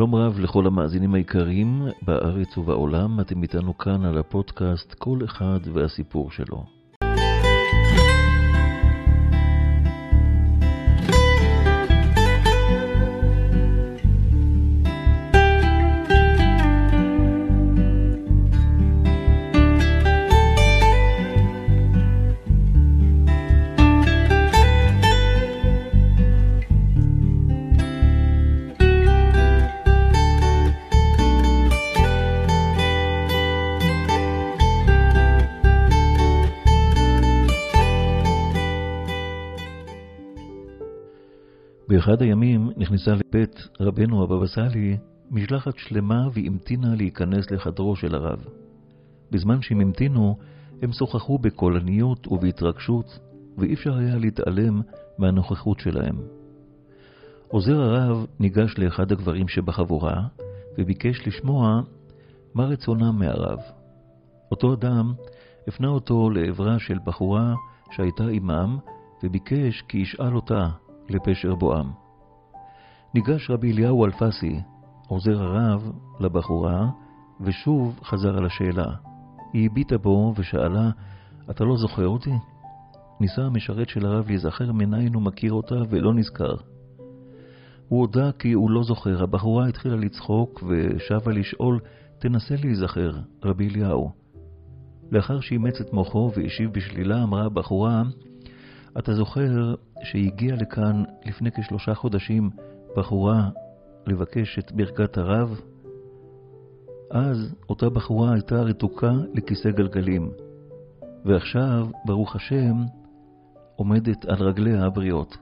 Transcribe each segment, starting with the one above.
שלום רב לכל המאזינים היקרים בארץ ובעולם, אתם איתנו כאן על הפודקאסט כל אחד והסיפור שלו. באחד הימים נכנסה לבית רבנו הבבא סאלי משלחת שלמה והמתינה להיכנס לחדרו של הרב. בזמן שהם המתינו, הם שוחחו בקולניות ובהתרגשות, ואי אפשר היה להתעלם מהנוכחות שלהם. עוזר הרב ניגש לאחד הגברים שבחבורה, וביקש לשמוע מה רצונם מהרב. אותו אדם הפנה אותו לעברה של בחורה שהייתה עמם, וביקש כי ישאל אותה לפשר בואם. ניגש רבי אליהו אלפסי, עוזר הרב, לבחורה, ושוב חזר על השאלה. היא הביטה בו ושאלה, אתה לא זוכר אותי? ניסה המשרת של הרב להיזכר מניין הוא מכיר אותה ולא נזכר. הוא הודה כי הוא לא זוכר. הבחורה התחילה לצחוק ושבה לשאול, תנסה להיזכר, רבי אליהו. לאחר שאימץ את מוחו והשיב בשלילה, אמרה הבחורה, אתה זוכר שהגיעה לכאן לפני כשלושה חודשים בחורה לבקש את ברכת הרב? אז אותה בחורה הייתה רתוקה לכיסא גלגלים, ועכשיו, ברוך השם, עומדת על רגליה הבריאות.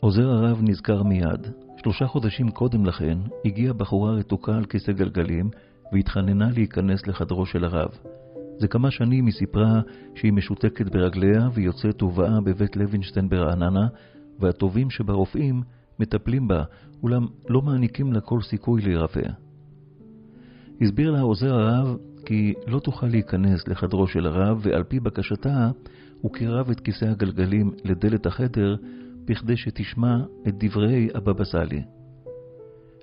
עוזר הרב נזכר מיד. שלושה חודשים קודם לכן הגיעה בחורה רתוקה על כיסא גלגלים והתחננה להיכנס לחדרו של הרב. זה כמה שנים היא סיפרה שהיא משותקת ברגליה ויוצאת ובאה בבית לוינשטיין ברעננה, והטובים שברופאים מטפלים בה, אולם לא מעניקים לה כל סיכוי להירפא. הסביר לה עוזר הרב כי לא תוכל להיכנס לחדרו של הרב, ועל פי בקשתה הוא קירב את כיסא הגלגלים לדלת החדר בכדי שתשמע את דברי הבבא סאלי.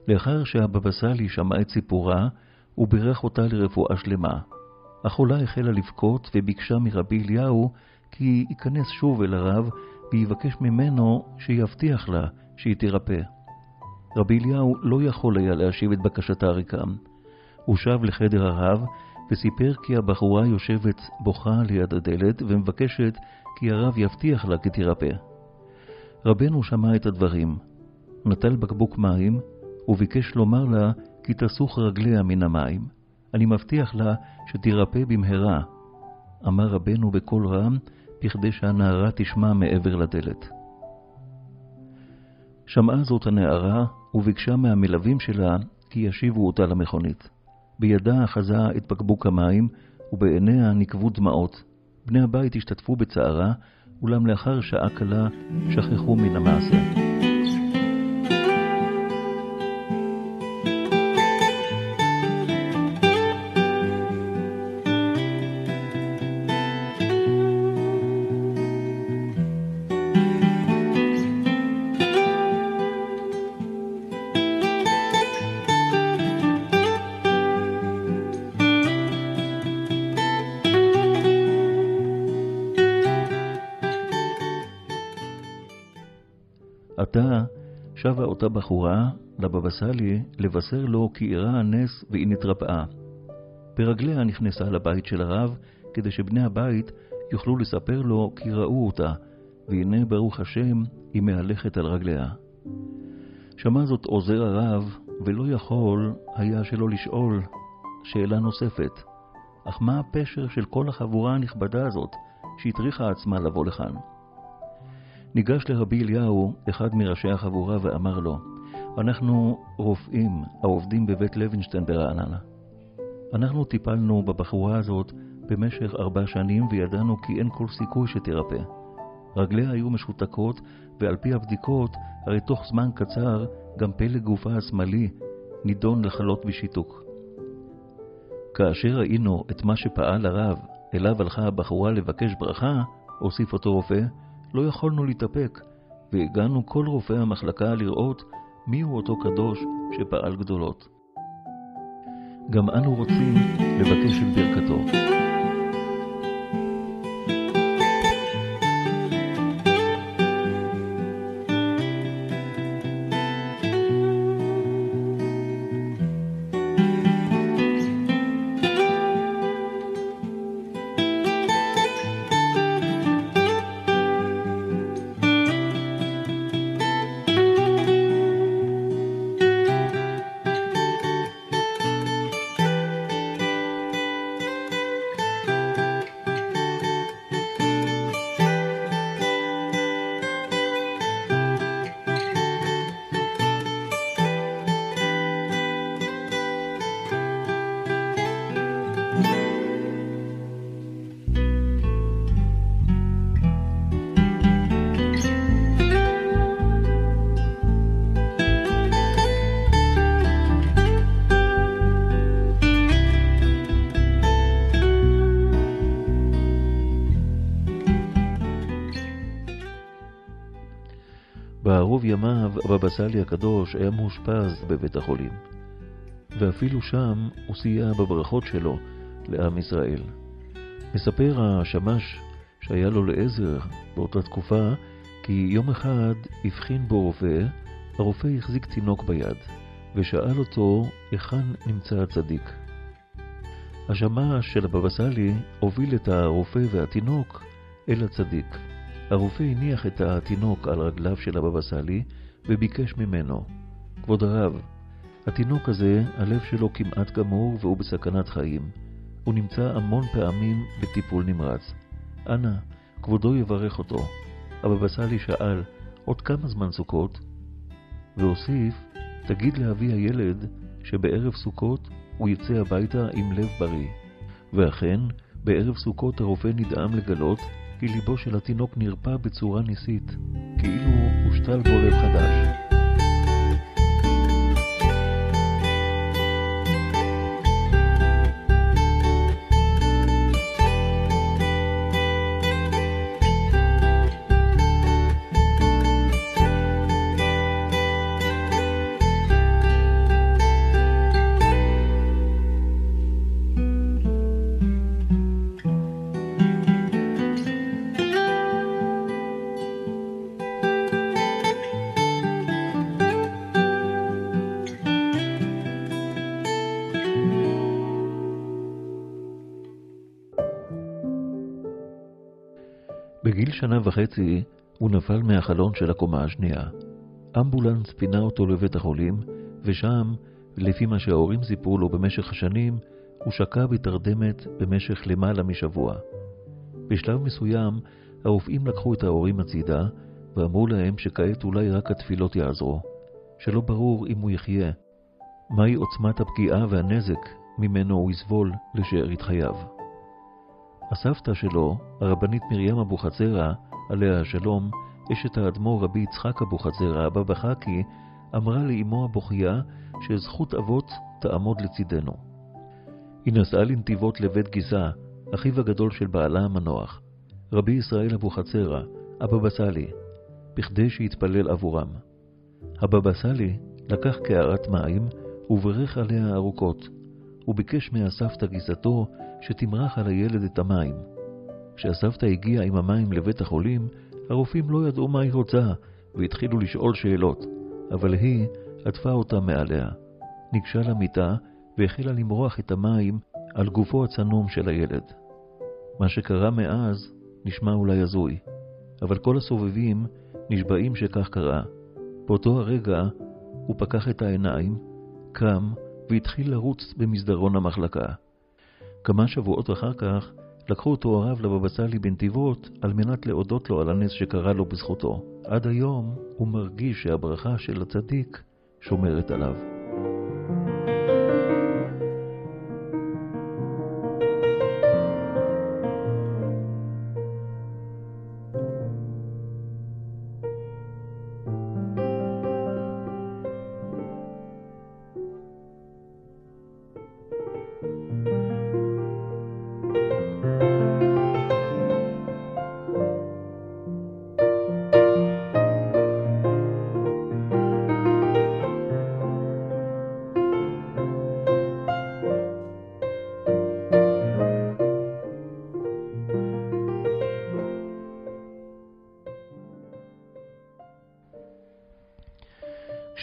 לאחר שהבבא סאלי שמע את סיפורה, הוא בירך אותה לרפואה שלמה. החולה החלה לבכות וביקשה מרבי אליהו כי ייכנס שוב אל הרב ויבקש ממנו שיבטיח לה שהיא תירפא. רבי אליהו לא יכול היה להשיב את בקשתה ריקם. הוא שב לחדר הרב וסיפר כי הבחורה יושבת בוכה ליד הדלת ומבקשת כי הרב יבטיח לה כי תירפא. רבנו שמע את הדברים, נטל בקבוק מים וביקש לומר לה כי תסוך רגליה מן המים. אני מבטיח לה שתירפא במהרה, אמר רבנו בקול רם, בכדי שהנערה תשמע מעבר לדלת. שמעה זאת הנערה, וביקשה מהמלווים שלה כי ישיבו אותה למכונית. בידה אחזה את בקבוק המים, ובעיניה נקבו דמעות. בני הבית השתתפו בצערה, אולם לאחר שעה קלה שכחו מן המעשה. עתה שבה אותה בחורה לבבא סאלי לבשר לו כי אירע הנס והיא נתרפאה. ברגליה נכנסה לבית של הרב, כדי שבני הבית יוכלו לספר לו כי ראו אותה, והנה ברוך השם היא מהלכת על רגליה. שמע זאת עוזר הרב, ולא יכול היה שלא לשאול שאלה נוספת. אך מה הפשר של כל החבורה הנכבדה הזאת, שהטריחה עצמה לבוא לכאן? ניגש לרבי אליהו, אחד מראשי החבורה, ואמר לו, אנחנו רופאים העובדים בבית לוינשטיין ברעננה. אנחנו טיפלנו בבחורה הזאת במשך ארבע שנים וידענו כי אין כל סיכוי שתירפא. רגליה היו משותקות, ועל פי הבדיקות, הרי תוך זמן קצר גם פלג גופה השמאלי נידון לחלות בשיתוק. כאשר ראינו את מה שפעל הרב, אליו הלכה הבחורה לבקש ברכה, הוסיף אותו רופא, לא יכולנו להתאפק, והגענו כל רופאי המחלקה לראות מיהו אותו קדוש שפעל גדולות. גם אנו רוצים לבקש את ברכתו. בערוב ימיו הבבא סאלי הקדוש היה מאושפז בבית החולים, ואפילו שם הוא סייע בברכות שלו לעם ישראל. מספר השמש שהיה לו לעזר באותה תקופה, כי יום אחד הבחין בו רופא, הרופא החזיק תינוק ביד, ושאל אותו היכן נמצא הצדיק. השמש של הבבא סאלי הוביל את הרופא והתינוק אל הצדיק. הרופא הניח את התינוק על רגליו של הבבא סאלי וביקש ממנו, כבוד הרב, התינוק הזה, הלב שלו כמעט גמור והוא בסכנת חיים. הוא נמצא המון פעמים בטיפול נמרץ. אנא, כבודו יברך אותו. הבבא סאלי שאל, עוד כמה זמן סוכות? והוסיף, תגיד לאבי הילד שבערב סוכות הוא יצא הביתה עם לב בריא. ואכן, בערב סוכות הרופא נדהם לגלות כי ליבו של התינוק נרפא בצורה ניסית, כאילו הושתל בו לב חדש. בגיל שנה וחצי הוא נפל מהחלון של הקומה השנייה. אמבולנס פינה אותו לבית החולים, ושם, לפי מה שההורים סיפרו לו במשך השנים, הוא שקע בתרדמת במשך למעלה משבוע. בשלב מסוים, הרופאים לקחו את ההורים הצידה, ואמרו להם שכעת אולי רק התפילות יעזרו, שלא ברור אם הוא יחיה, מהי עוצמת הפגיעה והנזק ממנו הוא יסבול לשארית חייו. הסבתא שלו, הרבנית מרים אבוחצירא, עליה השלום, אשת האדמו"ר רבי יצחק אבוחצירא, הבבא חכי, אמרה לאמו הבוכייה שזכות אבות תעמוד לצידנו. היא נסעה לנתיבות לבית גיסה, אחיו הגדול של בעלה המנוח, רבי ישראל אבוחצירא, הבבא סאלי, בכדי שיתפלל עבורם. הבבא סאלי לקח קערת מים וברך עליה ארוכות, וביקש מהסבתא גיסתו שתמרח על הילד את המים. כשהסבתא הגיעה עם המים לבית החולים, הרופאים לא ידעו מה היא רוצה, והתחילו לשאול שאלות, אבל היא עטפה אותה מעליה. ניגשה למיטה והחלה למרוח את המים על גופו הצנום של הילד. מה שקרה מאז נשמע אולי הזוי, אבל כל הסובבים נשבעים שכך קרה. באותו הרגע הוא פקח את העיניים, קם והתחיל לרוץ במסדרון המחלקה. כמה שבועות אחר כך לקחו אותו הרב לבבא סאלי בנתיבות על מנת להודות לו על הנס שקרה לו בזכותו. עד היום הוא מרגיש שהברכה של הצדיק שומרת עליו.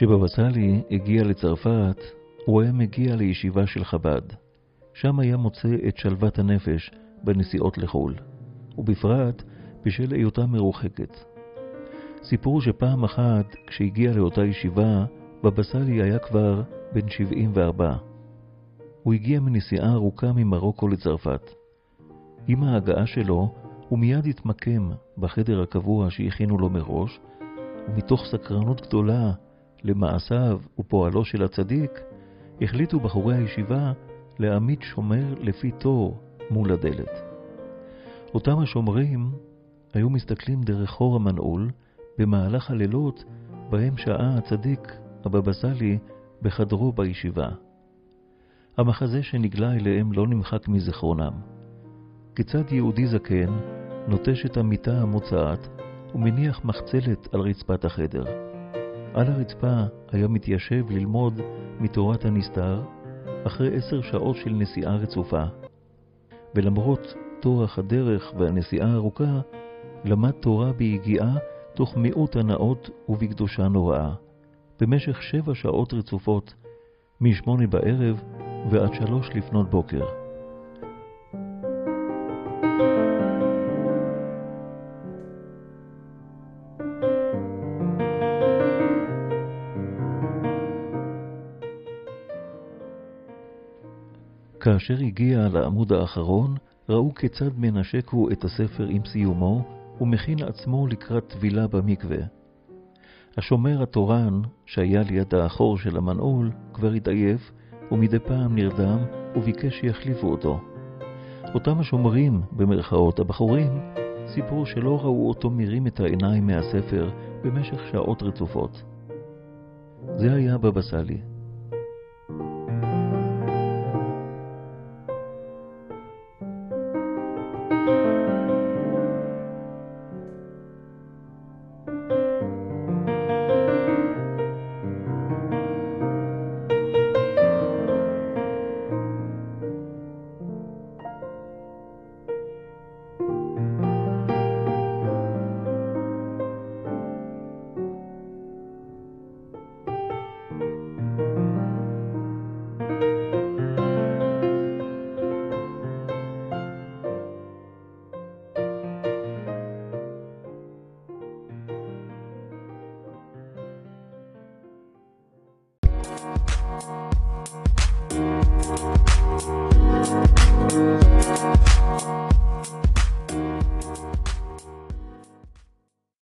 כשבבא סאלי הגיע לצרפת, הוא היה מגיע לישיבה של חב"ד. שם היה מוצא את שלוות הנפש בנסיעות לחו"ל, ובפרט בשל היותה מרוחקת. סיפור שפעם אחת, כשהגיע לאותה ישיבה, בבא סאלי היה כבר בן 74. הוא הגיע מנסיעה ארוכה ממרוקו לצרפת. עם ההגעה שלו, הוא מיד התמקם בחדר הקבוע שהכינו לו מראש, ומתוך סקרנות גדולה למעשיו ופועלו של הצדיק, החליטו בחורי הישיבה להעמיד שומר לפי תור מול הדלת. אותם השומרים היו מסתכלים דרך חור המנעול במהלך הלילות בהם שעה הצדיק, הבבא סאלי, בחדרו בישיבה. המחזה שנגלה אליהם לא נמחק מזיכרונם. כיצד יהודי זקן נוטש את המיטה המוצעת ומניח מחצלת על רצפת החדר. על הרצפה היה מתיישב ללמוד מתורת הנסתר אחרי עשר שעות של נסיעה רצופה. ולמרות טורח הדרך והנסיעה הארוכה, למד תורה ביגיעה תוך מיעוט הנאות ובקדושה נוראה, במשך שבע שעות רצופות, משמונה בערב ועד שלוש לפנות בוקר. כאשר הגיע לעמוד האחרון, ראו כיצד מנשק הוא את הספר עם סיומו, ומכין עצמו לקראת טבילה במקווה. השומר התורן, שהיה ליד האחור של המנעול, כבר התעייף, ומדי פעם נרדם, וביקש שיחליפו אותו. אותם השומרים, במרכאות הבחורים, סיפרו שלא ראו אותו מרים את העיניים מהספר במשך שעות רצופות. זה היה בבא סאלי.